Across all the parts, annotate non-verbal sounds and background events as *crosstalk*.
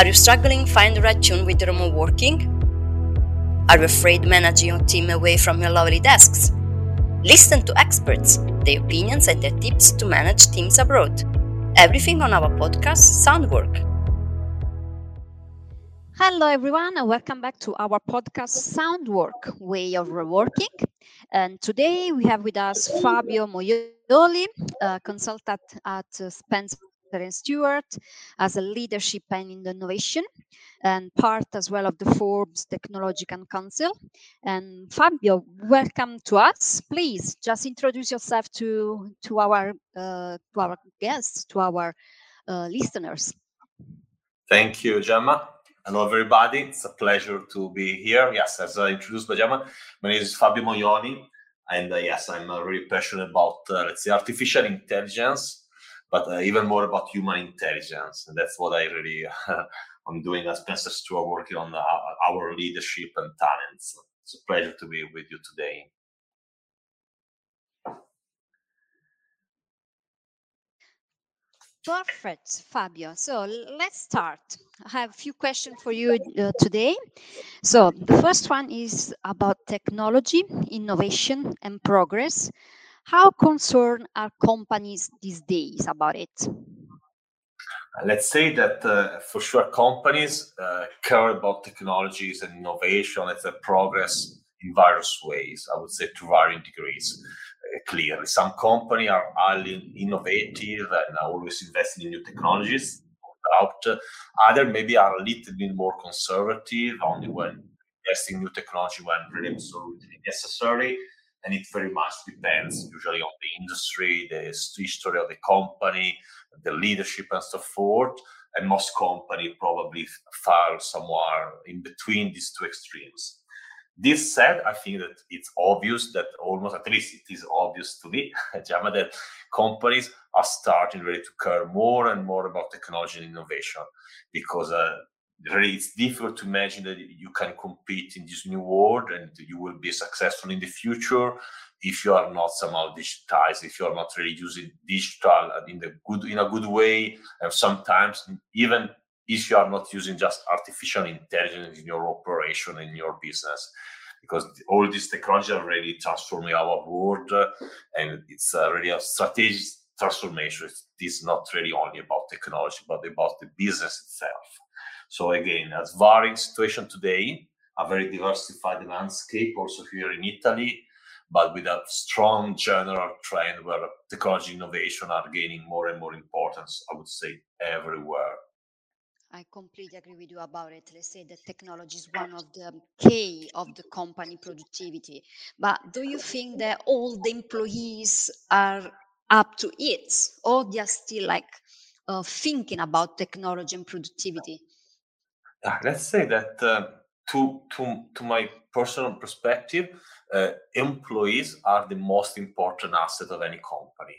Are you struggling find the right tune with remote working? Are you afraid managing your team away from your lovely desks? Listen to experts, their opinions and their tips to manage teams abroad. Everything on our podcast Soundwork. Hello, everyone, and welcome back to our podcast Soundwork Way of Reworking. And today we have with us Fabio Moioli, a consultant at Spencer and Stuart as a leadership and innovation and part as well of the Forbes Technological Council. And Fabio, welcome to us. Please just introduce yourself to to our uh, to our guests, to our uh, listeners. Thank you, Gemma. Hello, everybody. It's a pleasure to be here. Yes, as uh, introduced by Gemma, my name is Fabio Moioli, and uh, yes, I'm uh, really passionate about uh, let's say artificial intelligence but uh, even more about human intelligence. And that's what I really *laughs* I'm doing as Spencer Stuart, working on uh, our leadership and talents. It's a pleasure to be with you today. Perfect, Fabio. So let's start. I have a few questions for you uh, today. So the first one is about technology, innovation, and progress. How concerned are companies these days about it? Let's say that uh, for sure companies uh, care about technologies and innovation and the progress in various ways. I would say to varying degrees. Uh, clearly, some companies are highly innovative and are always investing in new technologies. Out, other maybe are a little bit more conservative, only when investing new technology when really absolutely necessary and it very much depends usually on the industry, the history of the company, the leadership, and so forth. And most company probably fall somewhere in between these two extremes. This said, I think that it's obvious that almost, at least it is obvious to me, *laughs* Gemma, that companies are starting really to care more and more about technology and innovation because uh, really it's difficult to imagine that you can compete in this new world and you will be successful in the future if you are not somehow digitized if you are not really using digital in the good in a good way. And sometimes even if you are not using just artificial intelligence in your operation in your business because all these technology are really transforming our world and it's uh, really a strategic transformation. It is not really only about technology but about the business itself so again, as varying situation today, a very diversified landscape also here in Italy, but with a strong general trend where technology innovation are gaining more and more importance, I would say, everywhere. I completely agree with you about it. Let's say that technology is one of the key of the company productivity. But do you think that all the employees are up to it, or they are still like uh, thinking about technology and productivity? Uh, let's say that uh, to to to my personal perspective, uh, employees are the most important asset of any company.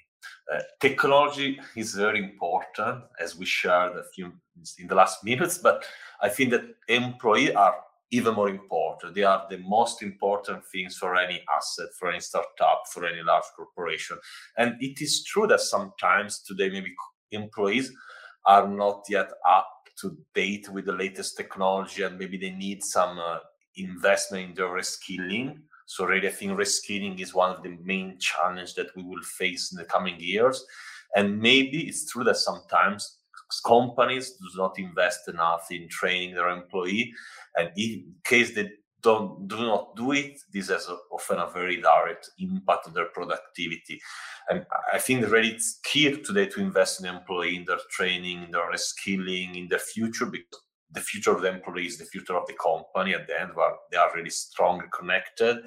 Uh, technology is very important, as we shared a few in the last *laughs* minutes. But I think that employees are even more important. They are the most important things for any asset, for any startup, for any large corporation. And it is true that sometimes today maybe employees are not yet up to date with the latest technology and maybe they need some uh, investment in their reskilling. So really, I think reskilling is one of the main challenges that we will face in the coming years. And maybe it's true that sometimes companies do not invest enough in training their employee, and in case they don't do not do it, this has a, often a very direct impact on their productivity. And I think really it's key today to invest in employee, in their training, in their skilling, in their future, because the future of the employee is the future of the company at the end, where they are really strongly connected.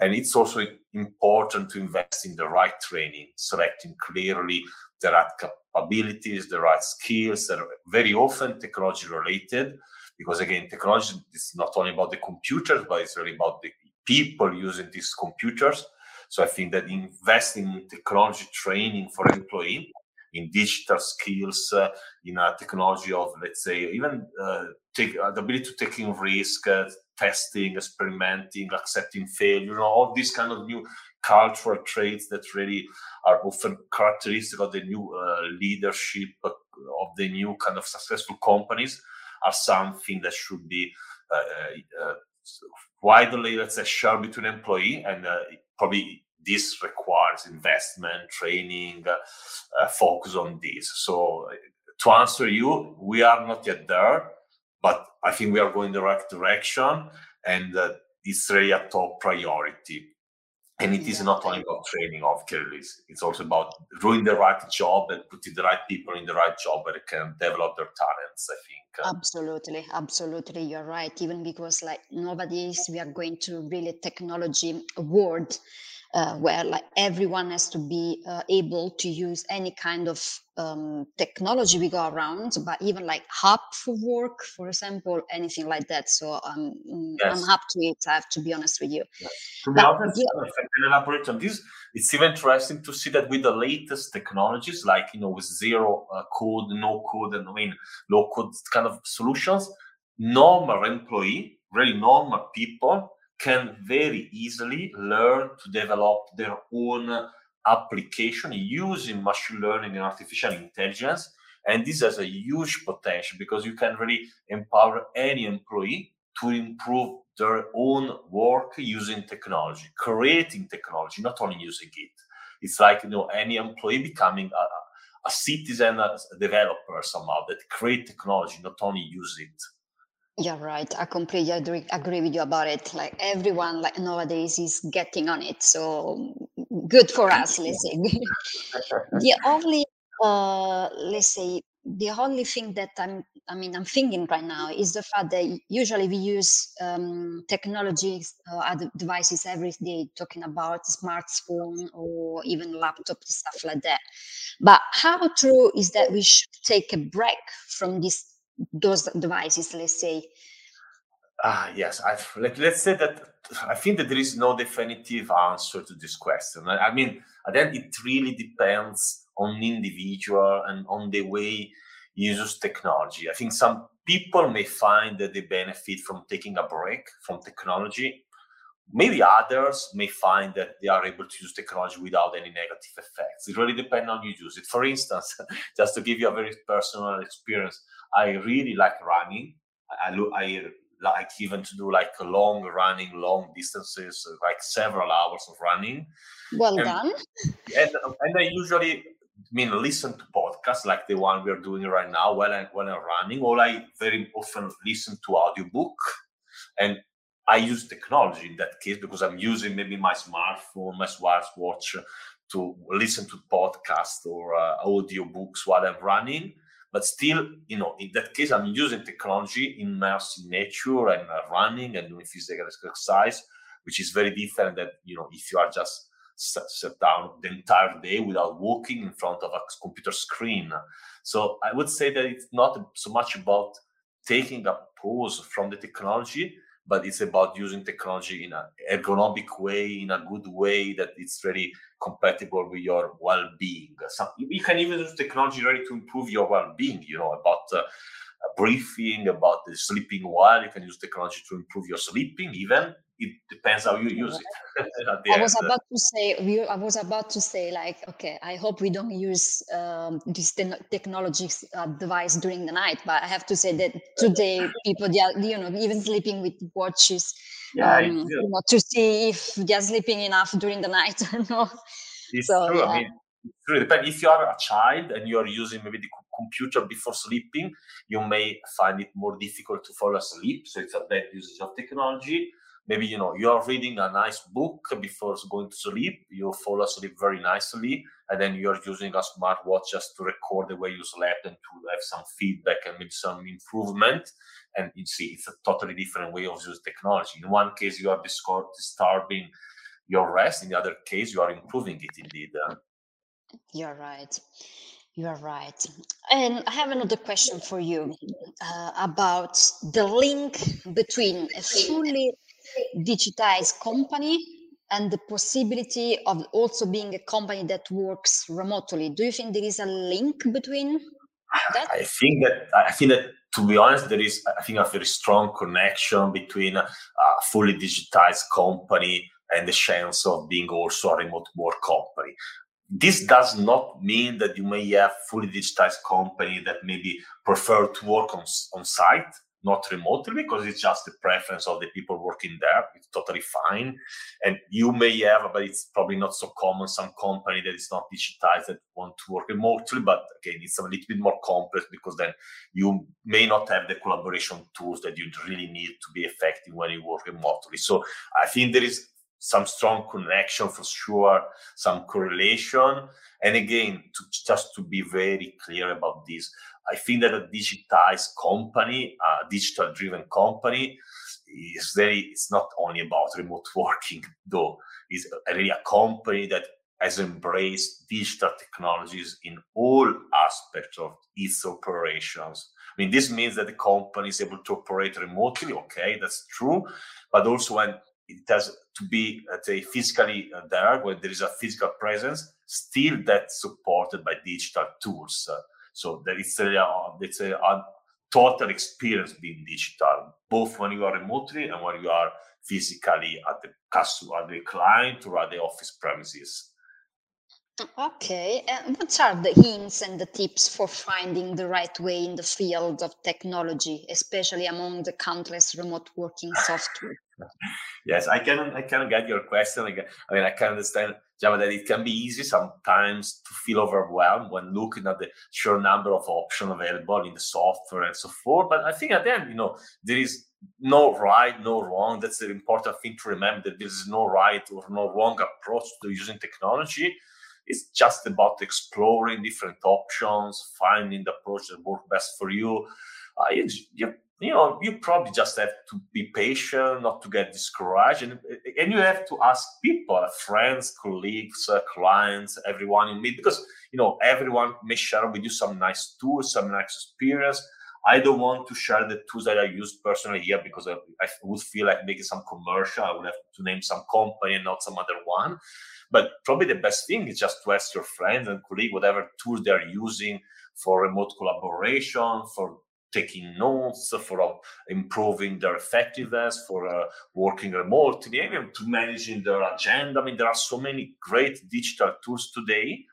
And it's also important to invest in the right training, selecting clearly the right capabilities, the right skills that are very often technology related because again technology is not only about the computers but it's really about the people using these computers. So i think that investing in technology training for employee in digital skills uh, in a technology of let's say even uh, take uh, the ability to taking risk uh, testing experimenting accepting failure you know all these kind of new cultural traits that really are often characteristic of the new uh, leadership of the new kind of successful companies are something that should be uh, uh, widely, let's say, shared between employee and uh, probably this requires investment, training, uh, focus on this. So to answer you, we are not yet there, but I think we are going the right direction, and uh, it's really a top priority. And it is not only about training of carriers; it's also about doing the right job and putting the right people in the right job where they can develop their talents. I think. Absolutely, absolutely, you're right. Even because like nowadays we are going to really technology world uh, where like everyone has to be uh, able to use any kind of um, technology we go around, but even like hub for work, for example, anything like that. So um, mm, yes. I'm happy to it. I have to be honest with you. Yeah. To be but, honest, yeah. if I can elaborate on this, it's even interesting to see that with the latest technologies, like you know, with zero uh, code, no code, and I mean low code kind of solutions, normal employee, really normal people can very easily learn to develop their own application using machine learning and artificial intelligence. And this has a huge potential because you can really empower any employee to improve their own work using technology, creating technology, not only using it. It's like you know any employee becoming a, a citizen, a developer somehow that create technology, not only use it. You're right. I completely agree, agree with you about it. Like everyone, like nowadays, is getting on it. So good for us. *laughs* Let's say. *laughs* the only, uh, let's say, the only thing that I'm, I mean, I'm thinking right now is the fact that usually we use um, technologies, uh, devices every day, talking about smartphone or even laptop stuff like that. But how true is that we should take a break from this those devices, let's say? Ah, yes. i let, let's say that I think that there is no definitive answer to this question. I, I mean, then it really depends on individual and on the way he uses technology. I think some people may find that they benefit from taking a break from technology. Maybe others may find that they are able to use technology without any negative effects. It really depends on you use it. For instance, *laughs* just to give you a very personal experience, I really like running. I, look, I like even to do like long running, long distances, like several hours of running. Well and, done. *laughs* And, and I usually I mean listen to podcasts like the one we're doing right now when I when I'm running, or I very often listen to audiobook. And I use technology in that case because I'm using maybe my smartphone, my smartwatch to listen to podcasts or uh, audio books while I'm running but still, you know, in that case, I'm using technology immersed in nature and uh, running and doing physical exercise, which is very different than, you know, if you are just sat, sat down the entire day without walking in front of a computer screen. So I would say that it's not so much about taking a pause from the technology, but it's about using technology in an ergonomic way, in a good way that it's really compatible with your well-being. Some, you can even use technology really to improve your well-being. You know about uh, briefing, about the sleeping well. You can use technology to improve your sleeping. Even it depends how you use it. *laughs* I was about to say, I was about to say, like, okay, I hope we don't use um, this te- technology uh, device during the night. But I have to say that today, people, are, you know, even sleeping with watches, yeah, um, you know, to see if they're sleeping enough during the night *laughs* or not. It's so, true. Yeah. I mean, it depends. If you are a child and you are using maybe the computer before sleeping, you may find it more difficult to fall asleep. So it's a bad usage of technology maybe you know you're reading a nice book before going to sleep you fall asleep very nicely and then you're using a smartwatch just to record the way you slept and to have some feedback and maybe some improvement and you see it's a totally different way of using technology. In one case you are disturbing your rest in the other case you are improving it indeed. You're right. You're right. And I have another question for you uh, about the link between a fully digitized company and the possibility of also being a company that works remotely. Do you think there is a link between that? I think that I think that to be honest, there is I think a very strong connection between a fully digitized company and the chance of being also a remote work company. this does not mean that you may have fully digitized company that maybe prefer to work on, on site not remotely because it's just the preference of the people working there. It's totally fine. And you may have, but it's probably not so common, some company that is not digitized that want to work remotely. But again, it's a little bit more complex because then you may not have the collaboration tools that you really need to be effective when you work remotely. So I think there is some strong connection for sure, some correlation. And again, to, just to be very clear about this, I think that a digitized company, a digital driven company, is very, it's not only about remote *laughs* working, though, it's really a company that has embraced digital technologies in all aspects of its operations. I mean, this means that the company is able to operate remotely. Okay, that's true. But also when it has to be, let's say, physically uh, there, where there is a physical presence, still that's supported by digital tools. Uh, so that it's a, it's a, a total experience being digital, both when you are remotely and when you are physically at the customer, at the client, or at the office premises. Okay, and what are the hints and the tips for finding the right way in the field of technology, especially among the countless remote working software? Yes, I can I can get your question. I mean, I can understand Java that it can be easy sometimes to feel overwhelmed when looking at the sheer number of options available in the software and so forth. But I think at the end, you know, there is no right, no wrong. That's the important thing to remember that there is no right or no wrong approach to using technology it's just about exploring different options, finding the approach that works best for you. Uh, you, you, you know, you probably just have to be patient, not to get discouraged, and, and you have to ask people, friends, colleagues, uh, clients, everyone you meet, because you know everyone may share with you some nice tools, some nice experience. I don't want to share the tools that I use personally here because I, I would feel like making some commercial. I would have to name some company and not some other one. But probably the best thing is just to ask your friends and colleagues whatever tools they're using for remote collaboration, for taking notes, for uh, improving their effectiveness, for uh, working remotely, even to managing their agenda. I mean, there are so many great digital tools today.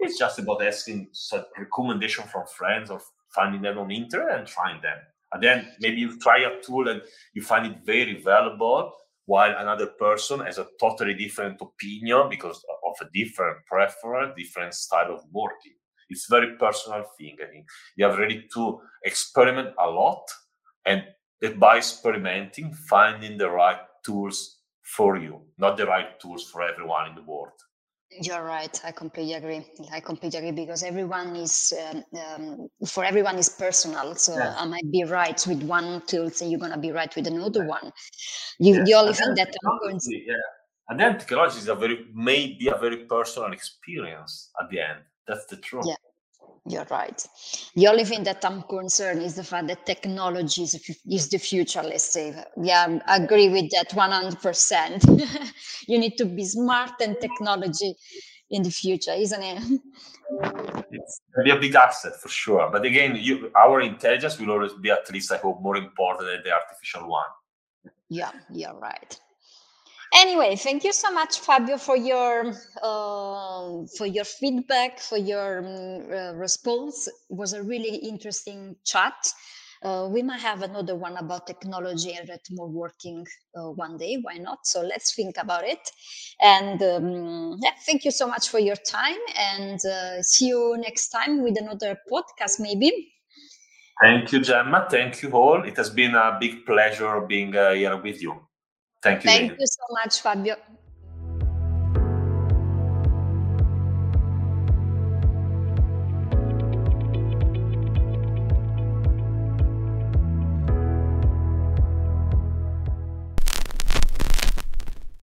It's just about asking recommendation from friends or finding them on internet and trying them. And then maybe you try a tool and you find it very valuable while another person has a totally different opinion because of a different preference, different style of working. It's very personal thing. I think you have really to experiment a lot, and by experimenting, finding the right tools for you, not the right tools for everyone in the world. You're right. I completely agree. I completely agree because everyone is um, um, for everyone is personal. So yeah. I might be right with one tool, and you're gonna be right with another one. You, yeah. the only thing that I'm going to... yeah, and then technology is a very may be a very personal experience at the end. That's the truth. Yeah. You're right. The only thing that I'm concerned is the fact that technology is, is the future, let's say. Yeah, I agree with that 100%. *laughs* you need to be smart and technology in the future, isn't it? It's be a big asset for sure. But again, you, our intelligence will always be at least, I hope, more important than the artificial one. Yeah, you're right. Anyway, thank you so much, Fabio, for your uh, for your feedback, for your um, uh, response. It was a really interesting chat. Uh, we might have another one about technology and remote working uh, one day. Why not? So let's think about it. And um, yeah, thank you so much for your time. And uh, see you next time with another podcast, maybe. Thank you, Gemma. Thank you all. It has been a big pleasure being uh, here with you. Thank you. Thank you so much, Fabio.